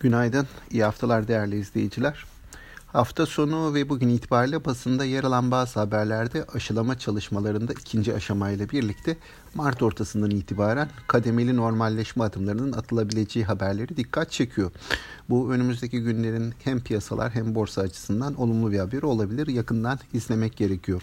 Günaydın, iyi haftalar değerli izleyiciler. Hafta sonu ve bugün itibariyle basında yer alan bazı haberlerde aşılama çalışmalarında ikinci aşamayla birlikte Mart ortasından itibaren kademeli normalleşme adımlarının atılabileceği haberleri dikkat çekiyor. Bu önümüzdeki günlerin hem piyasalar hem borsa açısından olumlu bir haber olabilir. Yakından izlemek gerekiyor.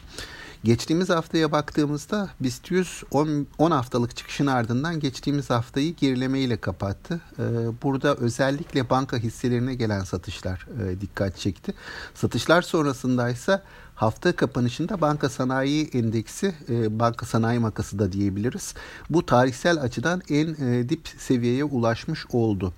Geçtiğimiz haftaya baktığımızda BIST 100 10, 10 haftalık çıkışın ardından geçtiğimiz haftayı gerilemeyle kapattı. Ee, burada özellikle banka hisselerine gelen satışlar e, dikkat çekti. Satışlar sonrasında ise hafta kapanışında banka sanayi endeksi, e, banka sanayi makası da diyebiliriz. Bu tarihsel açıdan en e, dip seviyeye ulaşmış oldu.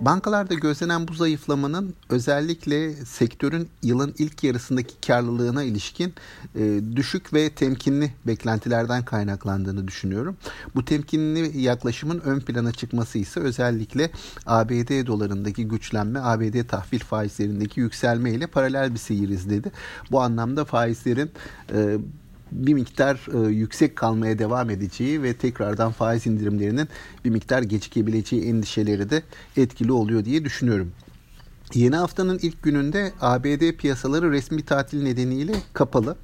Bankalarda gözlenen bu zayıflamanın özellikle sektörün yılın ilk yarısındaki karlılığına ilişkin e, düşük ve temkinli beklentilerden kaynaklandığını düşünüyorum. Bu temkinli yaklaşımın ön plana çıkması ise özellikle ABD dolarındaki güçlenme, ABD tahvil faizlerindeki yükselme ile paralel bir seyir izledi. Bu anlamda faizlerin e, bir miktar e, yüksek kalmaya devam edeceği ve tekrardan faiz indirimlerinin bir miktar gecikebileceği endişeleri de etkili oluyor diye düşünüyorum. Yeni haftanın ilk gününde ABD piyasaları resmi tatil nedeniyle kapalı.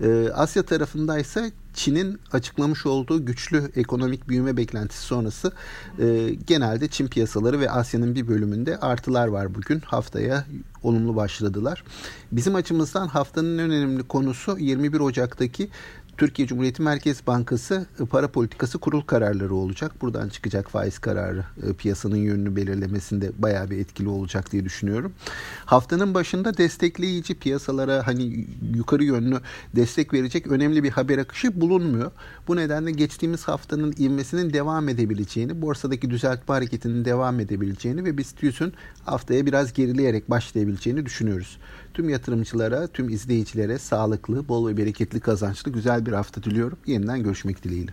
Ee, Asya tarafında ise Çin'in açıklamış olduğu güçlü ekonomik büyüme beklentisi sonrası e, genelde Çin piyasaları ve Asya'nın bir bölümünde artılar var bugün. Haftaya olumlu başladılar. Bizim açımızdan haftanın en önemli konusu 21 Ocak'taki Türkiye Cumhuriyeti Merkez Bankası e, para politikası kurul kararları olacak. Buradan çıkacak faiz kararı e, piyasanın yönünü belirlemesinde bayağı bir etkili olacak diye düşünüyorum. Haftanın başında destekleyici piyasalara hani yukarı yönlü destek verecek önemli bir haber akışı bulunmuyor. Bu nedenle geçtiğimiz haftanın ivmesinin devam edebileceğini, borsadaki düzeltme hareketinin devam edebileceğini ve BIST 100'ün haftaya biraz gerileyerek başlayabileceğini düşünüyoruz. Tüm yatırımcılara, tüm izleyicilere sağlıklı, bol ve bereketli kazançlı bir hafta diliyorum. Yeniden görüşmek dileğiyle.